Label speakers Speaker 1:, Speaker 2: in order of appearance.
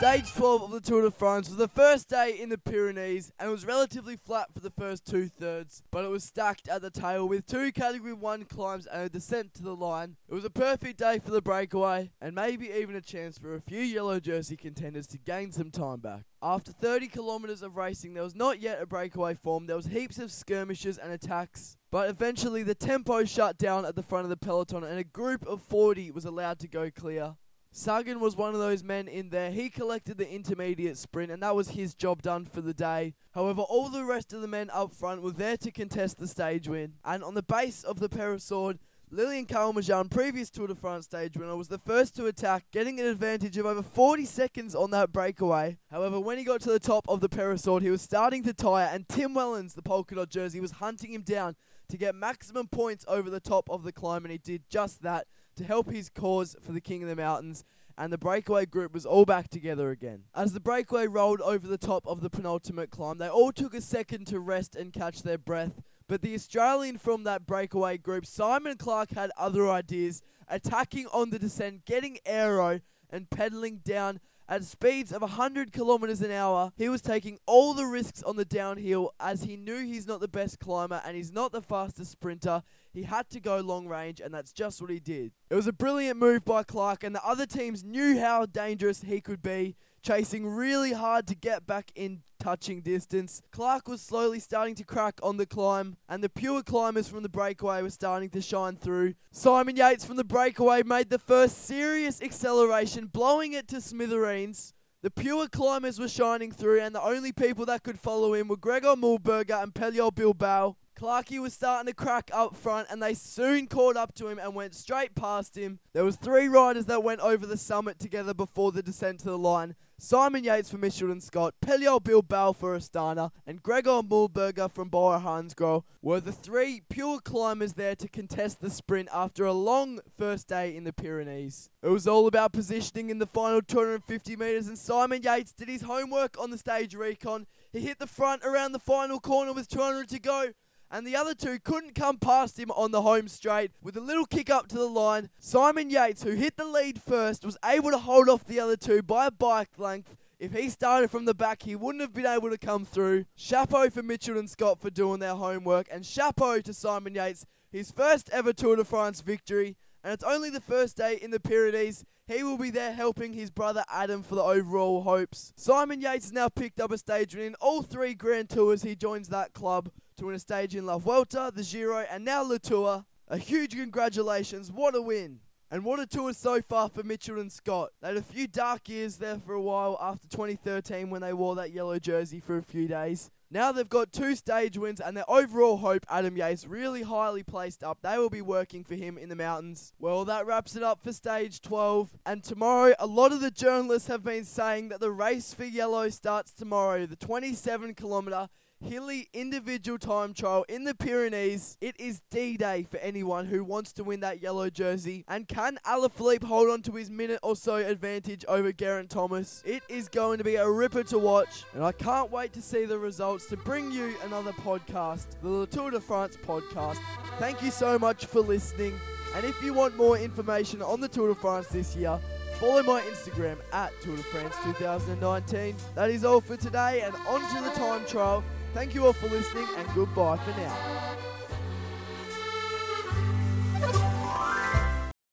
Speaker 1: Stage 12 of the Tour de France was the first day in the Pyrenees and was relatively flat for the first two thirds, but it was stacked at the tail with two Category 1 climbs and a descent to the line. It was a perfect day for the breakaway and maybe even a chance for a few yellow jersey contenders to gain some time back. After 30 kilometres of racing, there was not yet a breakaway formed. There was heaps of skirmishes and attacks, but eventually the tempo shut down at the front of the peloton and a group of 40 was allowed to go clear. Sagan was one of those men in there. He collected the intermediate sprint, and that was his job done for the day. However, all the rest of the men up front were there to contest the stage win. And on the base of the Peyresourde, Lilian Calmejane, previous Tour de France stage winner, was the first to attack, getting an advantage of over 40 seconds on that breakaway. However, when he got to the top of the Peyresourde, he was starting to tire, and Tim Wellens, the polka dot jersey, was hunting him down to get maximum points over the top of the climb, and he did just that to help his cause for the King of the Mountains, and the breakaway group was all back together again. As the breakaway rolled over the top of the penultimate climb, they all took a second to rest and catch their breath. But the Australian from that breakaway group, Simon Clarke, had other ideas, attacking on the descent, getting aero, and pedaling down at speeds of 100 kilometers an hour. He was taking all the risks on the downhill as he knew he's not the best climber and he's not the fastest sprinter. He had to go long range, and that's just what he did. It was a brilliant move by Clarke, and the other teams knew how dangerous he could be, chasing really hard to get back in touching distance. Clarke was slowly starting to crack on the climb, and the pure climbers from the breakaway were starting to shine through. Simon Yates from the breakaway made the first serious acceleration, blowing it to smithereens. The pure climbers were shining through, and the only people that could follow him were Gregor Muhlberger and Pello Bilbao. Clarkey was starting to crack up front and they soon caught up to him and went straight past him. There was three riders that went over the summit together before the descent to the line. Simon Yates for Mitchelton-Scott, Pello Bilbao for Astana, and Gregor Muhlberger from Bora Hansgrohe were the three pure climbers there to contest the sprint after a long first day in the Pyrenees. It was all about positioning in the final 250 metres and Simon Yates did his homework on the stage recon. He hit the front around the final corner with 200 to go and the other two couldn't come past him on the home straight. With a little kick up to the line, Simon Yates, who hit the lead first, was able to hold off the other two by a bike length. If he started from the back, he wouldn't have been able to come through. Chapeau for Mitchelton-Scott for doing their homework, and chapeau to Simon Yates, his first ever Tour de France victory. And it's only the first day in the Pyrenees. He will be there helping his brother Adam for the overall hopes. Simon Yates has now picked up a stage win in all three Grand Tours. He joins that club to win a stage in La Vuelta, the Giro, and now Le Tour. A huge congratulations. What a win. And what a tour so far for Mitchelton-Scott. They had a few dark years there for a while after 2013 when they wore that yellow jersey for a few days. Now they've got two stage wins and their overall hope, Adam Yates, really highly placed up. They will be working for him in the mountains. Well, that wraps it up for stage 12. And tomorrow, a lot of the journalists have been saying that the race for yellow starts tomorrow, the 27 kilometre hilly individual time trial in the Pyrenees. It is D-Day for anyone who wants to win that yellow jersey. And can Alaphilippe hold on to his minute or so advantage over Geraint Thomas? It is going to be a ripper to watch, and I can't wait to see the results to bring you another podcast, the Tour de France podcast. Thank you so much for listening. And if you want more information on the Tour de France this year, follow my Instagram at Tour de France 2019. That is all for today, and on to the time trial. Thank you all for listening and goodbye for now.